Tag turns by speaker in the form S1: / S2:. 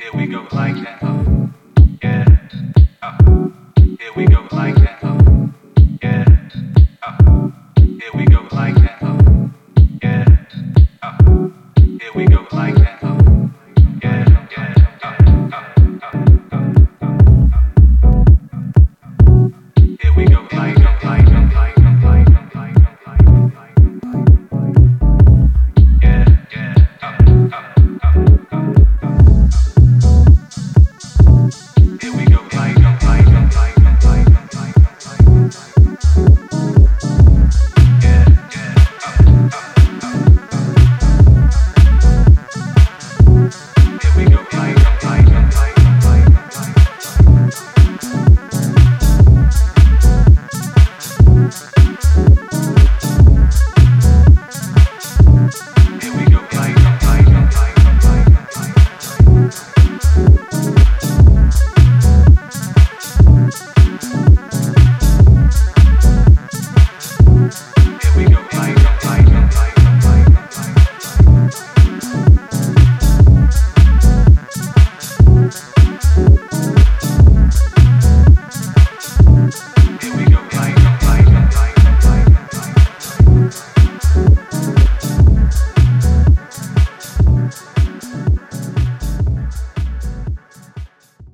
S1: Here we go like that.